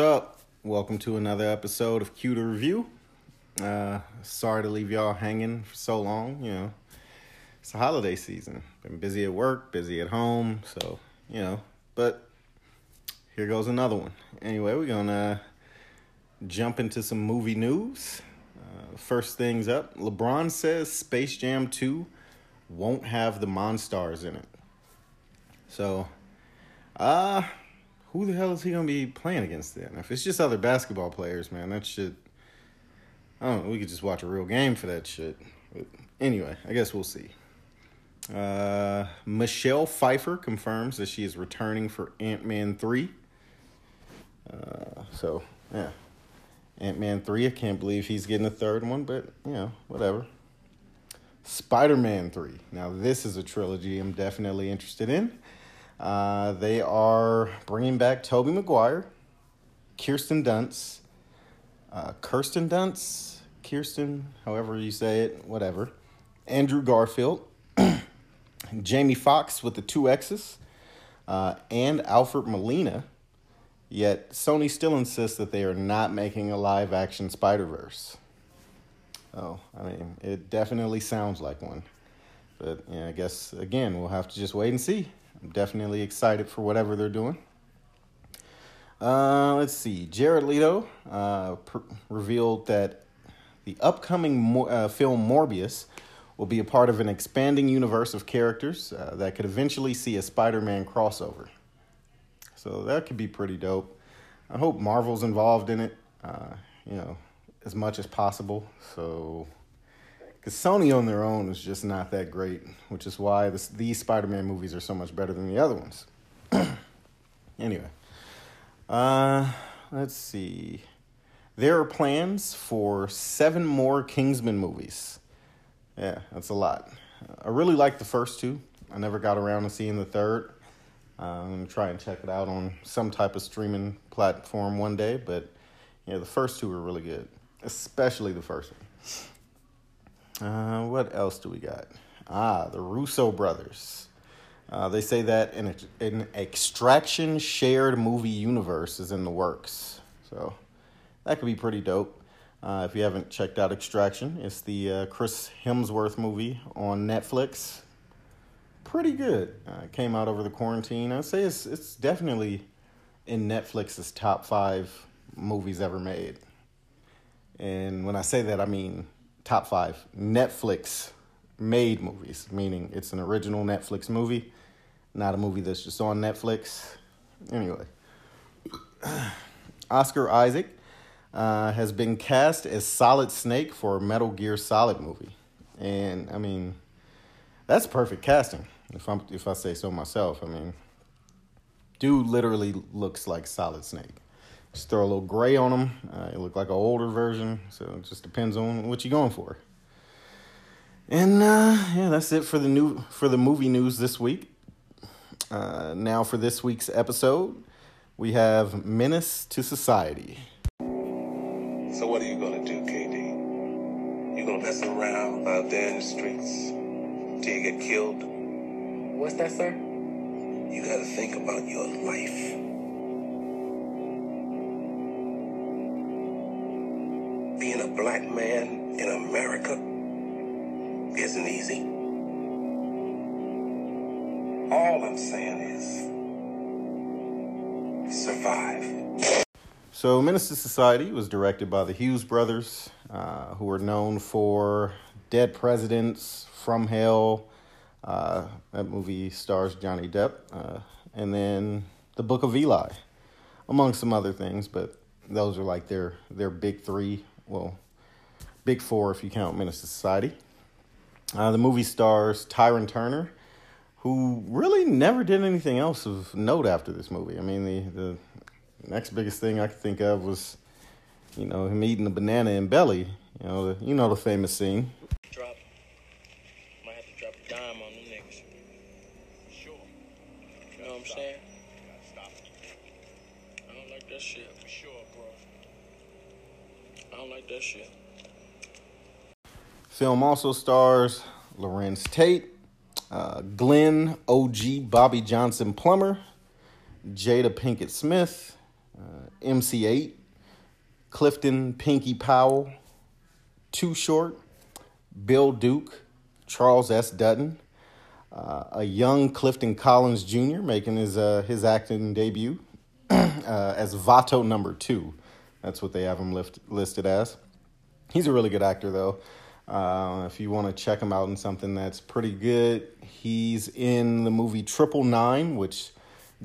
Up? Welcome to another episode of Q to Review. Uh, sorry to leave y'all hanging for so long. You know, it's the holiday season. Been busy at work, busy at home, so you know. But here goes another one. Anyway, we're gonna jump into some movie news. Uh, first things up, LeBron says Space Jam 2 won't have the Monstars in it. So, uh who the hell is he gonna be playing against then? If it's just other basketball players, man, that shit. I don't know. We could just watch a real game for that shit. But anyway, I guess we'll see. Uh, Michelle Pfeiffer confirms that she is returning for Ant Man three. Uh, so yeah, Ant Man three. I can't believe he's getting a third one, but you know whatever. Spider Man three. Now this is a trilogy I'm definitely interested in. Uh, they are bringing back Tobey Maguire, Kirsten Dunst, uh, Kirsten Dunst, Kirsten, however you say it, whatever, Andrew Garfield, Jamie Foxx with the two X's, uh, and Alfred Molina. Yet Sony still insists that they are not making a live action Spider Verse. Oh, I mean, it definitely sounds like one. But yeah, I guess again, we'll have to just wait and see. I'm definitely excited for whatever they're doing. Uh, let's see. Jared Leto uh, revealed that the upcoming uh, film Morbius will be a part of an expanding universe of characters uh, that could eventually see a Spider Man crossover. So that could be pretty dope. I hope Marvel's involved in it, uh, you know, as much as possible. So because Sony on their own is just not that great, which is why this, these Spider-Man movies are so much better than the other ones. anyway, uh, let's see. There are plans for seven more Kingsman movies. Yeah, that's a lot. I really like the first two. I never got around to seeing the third. Uh, I'm gonna try and check it out on some type of streaming platform one day. But yeah, the first two were really good, especially the first one. Uh, what else do we got? Ah, the Russo brothers. Uh, they say that an, an extraction shared movie universe is in the works. So that could be pretty dope. Uh, if you haven't checked out Extraction, it's the uh, Chris Hemsworth movie on Netflix. Pretty good. Uh, came out over the quarantine. I'd say it's it's definitely in Netflix's top five movies ever made. And when I say that, I mean top five Netflix made movies, meaning it's an original Netflix movie, not a movie that's just on Netflix. Anyway, Oscar Isaac uh, has been cast as Solid Snake for a Metal Gear Solid movie, and I mean, that's perfect casting. If I'm if I say so myself, I mean, dude literally looks like Solid Snake. Just throw a little gray on them. Uh, it look like an older version, so it just depends on what you're going for. And uh, yeah, that's it for the new for the movie news this week. Uh, now for this week's episode, we have Menace to Society. So what are you gonna do, KD? You gonna mess around out there in the streets till you get killed? What's that, sir? You gotta think about your life. Black man in America isn't easy. All I'm saying is survive. So, Menace to Society was directed by the Hughes brothers, uh, who are known for Dead Presidents, From Hell. Uh, that movie stars Johnny Depp. Uh, and then The Book of Eli, among some other things, but those are like their, their big three. Well, big four if you count Menace Society. Uh, the movie stars Tyrin Turner, who really never did anything else of note after this movie. I mean, the, the next biggest thing I could think of was, you know, him eating a banana in belly. You know, the, you know the famous scene. Drop. Might have to drop a dime on them niggas. Sure. You know what I'm saying? Stop. I don't like that shit. For sure, bro. I don't like that. Film also stars Larenz Tate, uh, Glenn OG Bobby Johnson Plummer, Jada Pinkett Smith, uh, MC Eiht, Clifton Pinky Powell, Too Short, Bill Duke, Charles S. Dutton, uh, a young Clifton Collins Jr. making his uh, his acting debut uh, as Vato number two. That's what they have him lift, listed as. He's a really good actor, though. Uh, if you want to check him out in something that's pretty good, he's in the movie Triple Nine, which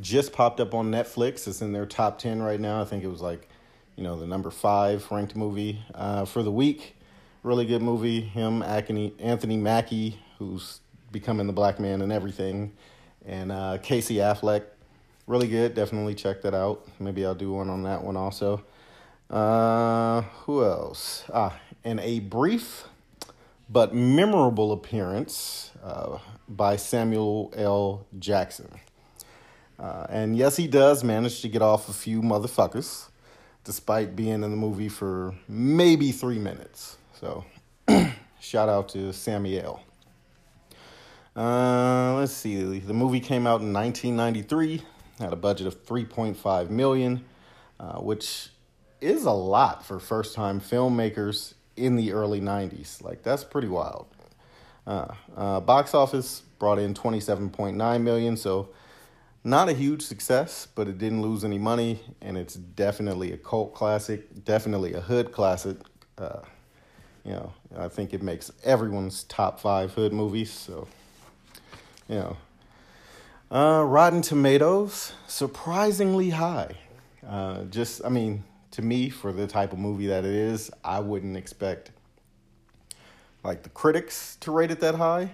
just popped up on Netflix. It's in their top 10 right now. I think it was like, you know, the number five ranked movie uh, for the week. Really good movie. Him, Anthony Mackie, who's becoming the black man and everything, and uh, Casey Affleck. Really good. Definitely check that out. Maybe I'll do one on that one also. Uh, who else? Ah, and a brief but memorable appearance uh, by Samuel L. Jackson. Uh, and yes, he does manage to get off a few motherfuckers, despite being in the movie for maybe three minutes. So, shout out to Samuel. Uh, let's see. The movie came out in 1993, had a budget of 3.5 million, uh, which is a lot for first-time filmmakers in the early 90s. Like, that's pretty wild. Uh, uh, box office brought in 27.9 million, so not a huge success, but it didn't lose any money, and it's definitely a cult classic, definitely a hood classic. Uh, you know, I think it makes everyone's top five hood movies. So, you know, uh, Rotten Tomatoes surprisingly high. Uh, just, I mean, to me, for the type of movie that it is, I wouldn't expect like the critics to rate it that high.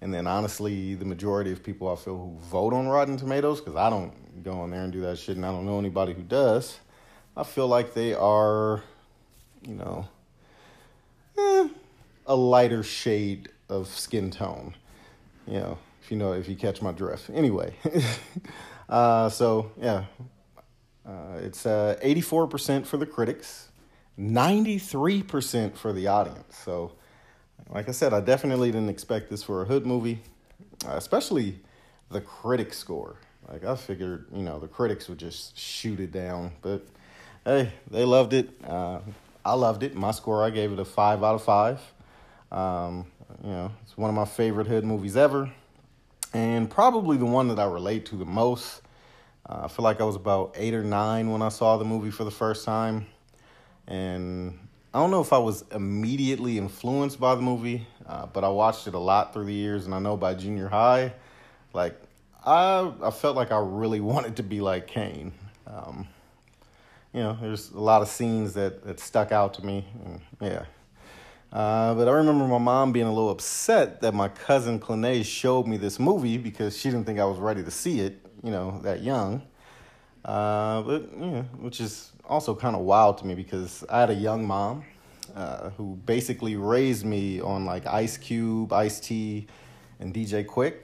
And then honestly, the majority of people I feel who vote on Rotten Tomatoes, because I don't go in there and do that shit and I don't know anybody who does, I feel like they are, you know, eh, a lighter shade of skin tone. You know, if you know, if you catch my drift. Anyway, uh, so yeah, uh, it's uh, 84% for the critics, 93% for the audience. So, like I said, I definitely didn't expect this for a hood movie, uh, especially the critic score. Like, I figured, you know, the critics would just shoot it down. But hey, they loved it. Uh, I loved it. My score, I gave it a 5 out of 5. Um, you know, it's one of my favorite hood movies ever. And probably the one that I relate to the most. Uh, I feel like I was about eight or nine when I saw the movie for the first time. And I don't know if I was immediately influenced by the movie, uh, but I watched it a lot through the years. And I know by junior high, like, I, I felt like I really wanted to be like Caine. Um, you know, there's a lot of scenes that, that stuck out to me. And, yeah. Uh, but I remember my mom being a little upset that my cousin Clene showed me this movie because she didn't think I was ready to see it you know, that young. Uh, but, know, which is also kind of wild to me because I had a young mom uh, who basically raised me on like Ice Cube, Ice T, and DJ Quik.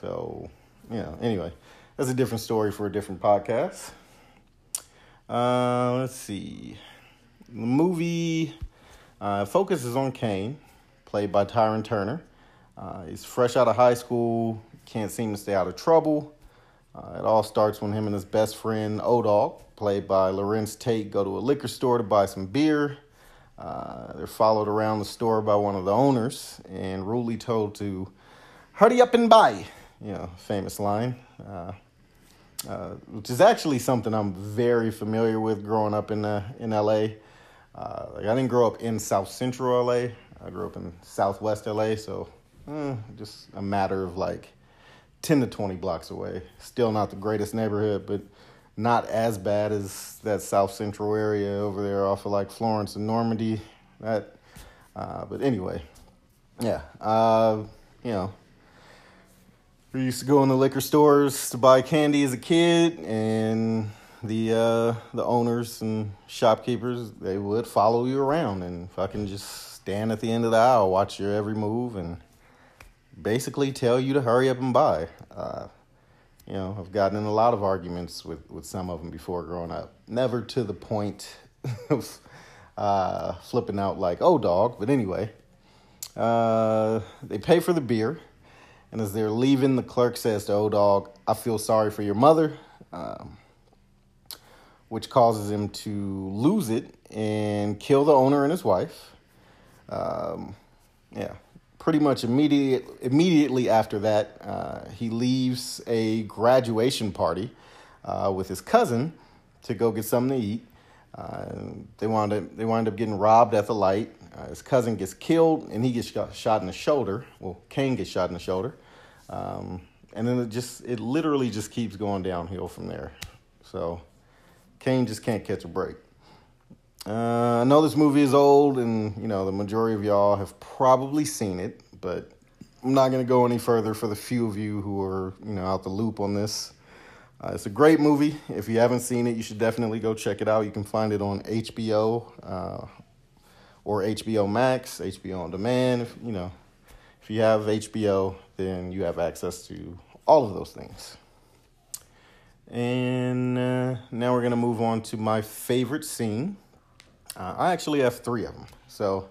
So, you know, anyway, that's a different story for a different podcast. Uh, let's see. The movie uh, focuses on Caine, played by Tyrin Turner. Uh, he's fresh out of high school, can't seem to stay out of trouble. Uh, it all starts when him and his best friend O-Dog, played by Larenz Tate, go to a liquor store to buy some beer. Uh, they're followed around the store by one of the owners and rudely told to hurry up and buy. You know, famous line, uh, uh which is actually something I'm very familiar with growing up in uh, in LA. Uh, like I didn't grow up in South Central LA. I grew up in Southwest LA, so eh, just a matter of like 10 to 20 blocks away. Still not the greatest neighborhood, but not as bad as that south central area over there off of like Florence and Normandy. That, uh, but anyway, yeah, uh, you know, we used to go in the liquor stores to buy candy as a kid, and the uh, the owners and shopkeepers they would follow you around and fucking just stand at the end of the aisle, watch your every move, and basically tell you to hurry up and buy. Uh, you know, I've gotten in a lot of arguments with, with some of them before growing up. Never to the point of uh, flipping out like, oh, dog. But anyway, uh, they pay for the beer. And as they're leaving, the clerk says to Oh Dog, I feel sorry for your mother. Um, which causes him to lose it and kill the owner and his wife. Um, yeah, pretty much immediate, immediately after that, uh, he leaves a graduation party uh, with his cousin to go get something to eat. Uh, they wind up they wind up getting robbed at the light. Uh, his cousin gets killed and he gets shot, shot in the shoulder. Well, Caine gets shot in the shoulder, um, and then it just it literally just keeps going downhill from there. So Caine just can't catch a break. Uh, I know this movie is old, and you know the majority of y'all have probably seen it, but I'm not going to go any further for the few of you who are you know out the loop on this. Uh, it's a great movie. If you haven't seen it, you should definitely go check it out. You can find it on HBO uh, or HBO Max, HBO on demand. If, you know, if you have HBO, then you have access to all of those things. And uh, now we're gonna move on to my favorite scene. Uh, I actually have three of them. So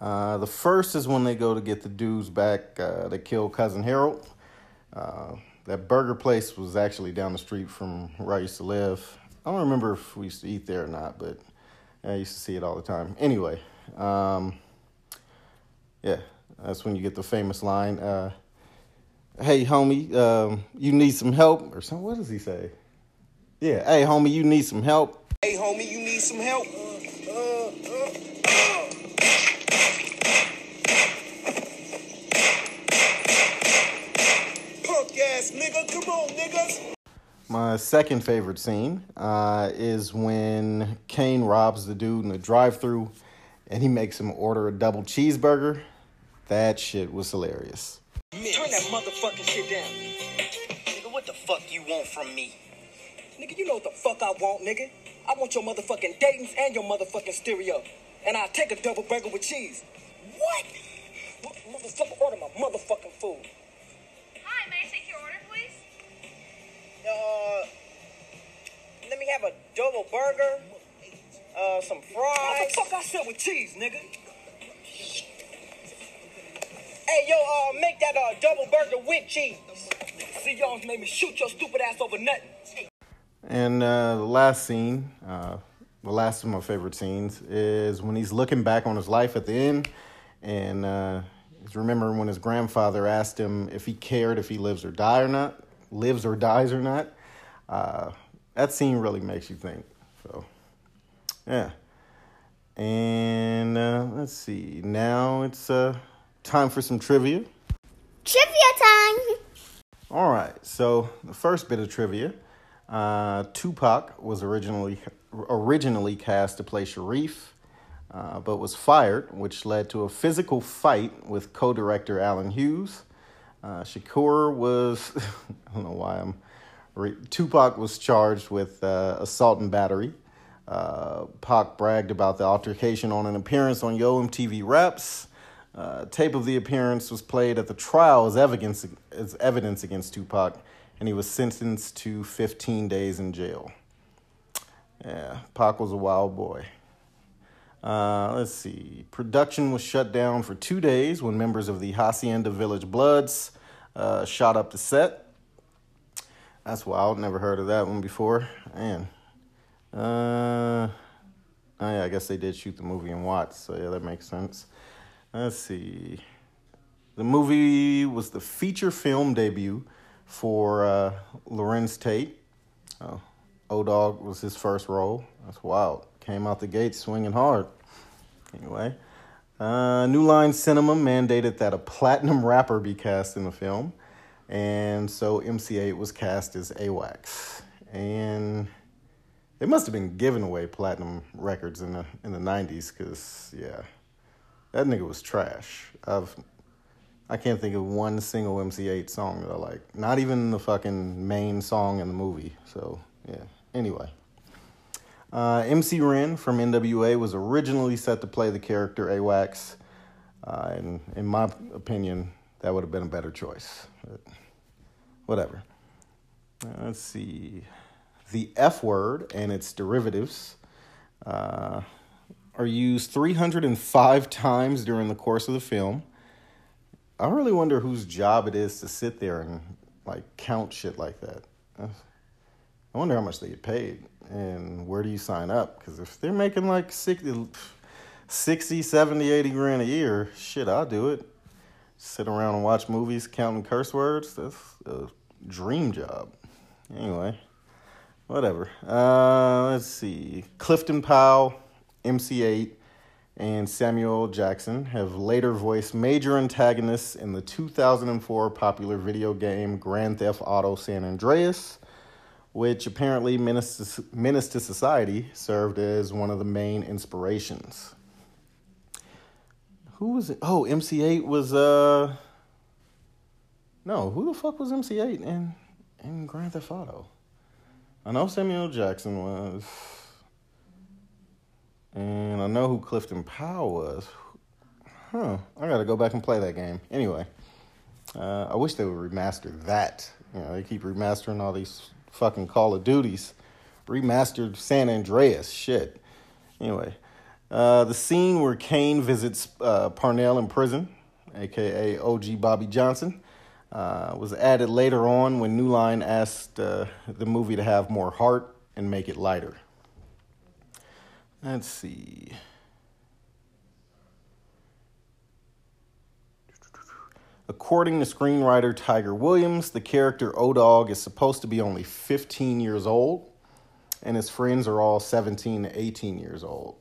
uh, the first is when they go to get the dudes back. Uh, they kill cousin Harold. Uh, that burger place was actually down the street from where I used to live. I don't remember if we used to eat there or not, but I used to see it all the time. Anyway, um, yeah, that's when you get the famous line, uh, "Hey, homie, um, you need some help?" or something. What does he say? Yeah, hey, homie, you need some help. Hey, homie, you need some help? Punk ass nigga, come on, niggas. My second favorite scene uh, is when Caine robs the dude in the drive-through, and he makes him order a double cheeseburger. That shit was hilarious. Turn that motherfucking shit down. Nigga, what the fuck you want from me? Nigga, you know what the fuck I want, nigga. I want your motherfucking Dayton's and your motherfucking stereo. And I'll take a double burger with cheese. What motherfucker order my motherfucking food? Uh, let me have a double burger, uh, some fries. What the fuck I said with cheese, nigga? Hey, yo, uh, make that uh double burger with cheese. See, y'all made me shoot your stupid ass over nothing. And uh, the last scene, uh, the last of my favorite scenes, is when he's looking back on his life at the end, and uh, he's remembering when his grandfather asked him if he cared if he lives or die or not, lives or dies or not. Uh, that scene really makes you think. So, yeah. And uh, let's see. Now it's uh, time for some trivia. Trivia time! All right, so the first bit of trivia uh, Tupac was originally originally cast to play Sharif, uh, but was fired, which led to a physical fight with co-director Allen Hughes. Uh, Shakur was I don't know why I'm re- Tupac was charged with uh, assault and battery. Uh, Pac bragged about the altercation on an appearance on Yo MTV Raps. Uh, tape of the appearance was played at the trial as evidence as evidence against Tupac, and he was sentenced to 15 days in jail. Yeah, Pac was a wild boy. Uh, let's see. Production was shut down for two days when members of the Hacienda Village Bloods uh, shot up the set. That's wild. Never heard of that one before. Man. Uh, oh yeah, I guess they did shoot the movie in Watts, so yeah, that makes sense. Let's see. The movie was the feature film debut for uh, Larenz Tate. Oh, O Dog was his first role. That's wild. Came out the gate swinging hard. Anyway, uh, New Line Cinema mandated that a platinum rapper be cast in the film, and so MC Eiht was cast as A-Wax. And they must have been giving away platinum records in the in the '90s, cause yeah, that nigga was trash. I've I can't think of one single MC Eiht song that I like. Not even the fucking main song in the movie. So yeah. Anyway. Uh, MC Ren from NWA was originally set to play the character A-Wax. Uh, and in my opinion, that would have been a better choice. But whatever. Uh, let's see. The F word and its derivatives uh, are used 305 times during the course of the film. I really wonder whose job it is to sit there and like count shit like that. I wonder how much they get paid and where do you sign up? Because if they're making like 60, 60, 70, 80 grand a year, shit, I'll do it. Sit around and watch movies counting curse words. That's a dream job. Anyway, whatever. Uh, let's see. Clifton Powell, MC Eiht, and Samuel Jackson have later voiced major antagonists in the 2004 popular video game Grand Theft Auto San Andreas, which apparently Menace to, Society served as one of the main inspirations. Who was it? Oh, MC Eiht was uh No, who the fuck was MC Eiht in in Grand Theft Auto? I know Samuel Jackson was and I know who Clifton Powell was. Huh. I gotta go back and play that game. Anyway, uh, I wish they would remaster that. You know, they keep remastering all these fucking Call of Duties. Remastered San Andreas. Shit. Anyway, uh, the scene where Caine visits uh, Pernell in prison, aka OG Bobby Johnson, uh, was added later on when New Line asked uh, the movie to have more heart and make it lighter. Let's see. According to screenwriter Tyger Williams, the character O Dog is supposed to be only 15 years old, and his friends are all 17 to 18 years old.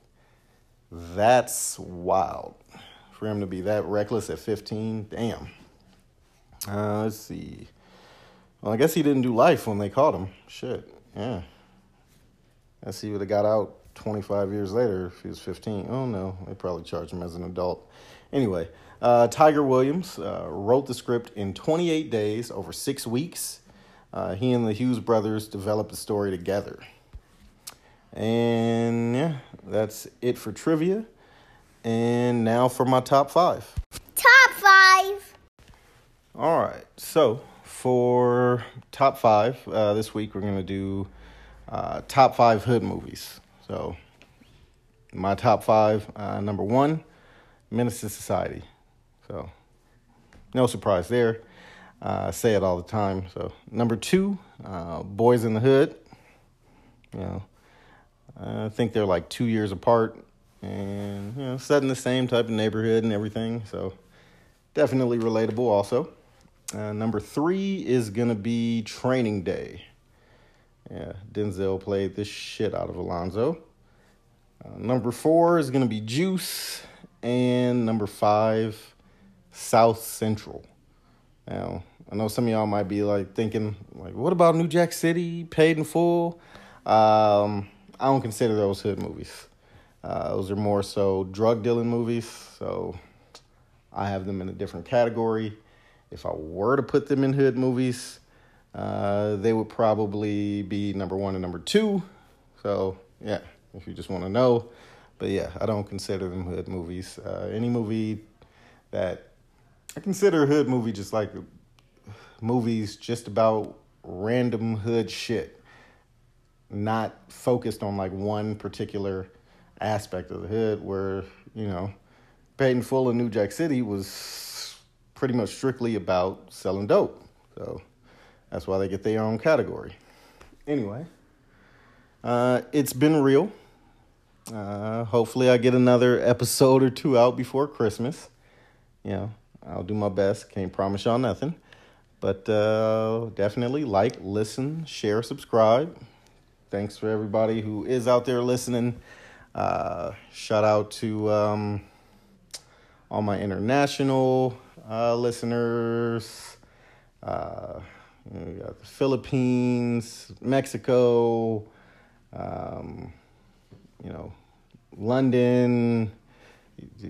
That's wild. For him to be that reckless at 15, damn. Uh, let's see. Well, I guess he didn't do life when they caught him. Shit, yeah. I see would have got out 25 years later if he was 15. Oh no, they probably charged him as an adult. Anyway, uh, Tyger Williams uh, wrote the script in 28 days over six weeks. Uh, he and the Hughes brothers developed the story together. And yeah, that's it for trivia. And now for my top five. Top five. All right, so for top five uh, this week, we're going to do uh, top five hood movies. So, my top five uh, number one, Menace to Society. So, no surprise there. Uh, I say it all the time. So, number two, uh, Boyz n the Hood. You know, I think they're like two years apart and, you know, set in the same type of neighborhood and everything. So, definitely relatable also. Uh, number three is going to be Training Day. Yeah, Denzel played this shit out of Alonzo. Uh, number four is going to be Juice. And number five, South Central. Now, I know some of y'all might be like thinking, like, what about New Jack City, Paid in Full? Um, I don't consider those hood movies. Uh, those are more so drug dealing movies. So I have them in a different category. If I were to put them in hood movies, uh, they would probably be number one and number two. So, yeah, if you just want to know. But yeah, I don't consider them hood movies. Uh, any movie that I consider a hood movie just like movies just about random hood shit, not focused on like one particular aspect of the hood where, you know, in Full in New Jack City was pretty much strictly about selling dope. So that's why they get their own category. Anyway, uh, it's been real. Uh, hopefully, I get another episode or two out before Christmas. You know, I'll do my best. Can't promise y'all nothing. But uh, definitely like, listen, share, subscribe. Thanks for everybody who is out there listening. Uh, shout out to um, all my international uh, listeners. Uh, we got the Philippines, Mexico, um, you know, London,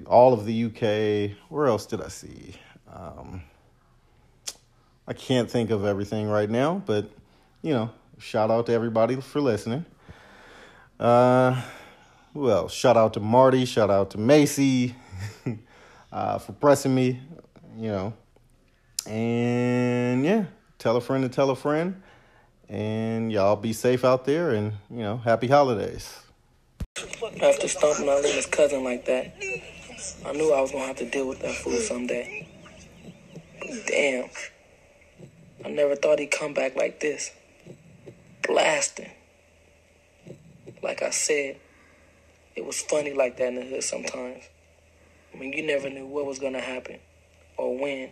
all of the UK. Where else did I see? Um, I can't think of everything right now, but you know, shout out to everybody for listening. Uh, well, shout out to Marty, shout out to Macy uh, for pressing me, you know, and yeah, tell a friend to tell a friend, and y'all be safe out there, and you know, happy holidays. After stomping on his cousin like that, I knew I was gonna have to deal with that fool someday. But damn, I never thought he'd come back like this. blasting. Like I said, it was funny like that in the hood sometimes. I mean, you never knew what was to happen or when.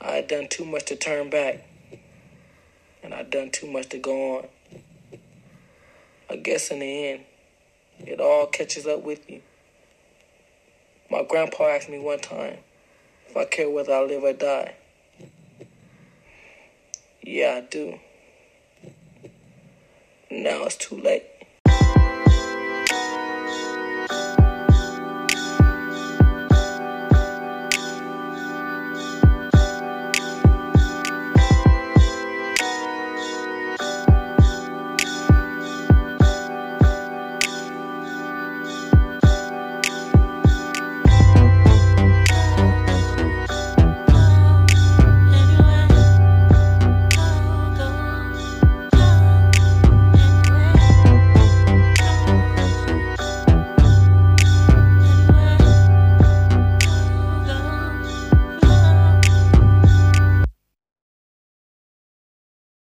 I had done too much to turn back, and I'd done too much to go on. I guess in the end, it all catches up with you. My grandpa asked me one time if I care whether I live or die. Yeah, I do. Now it's too late.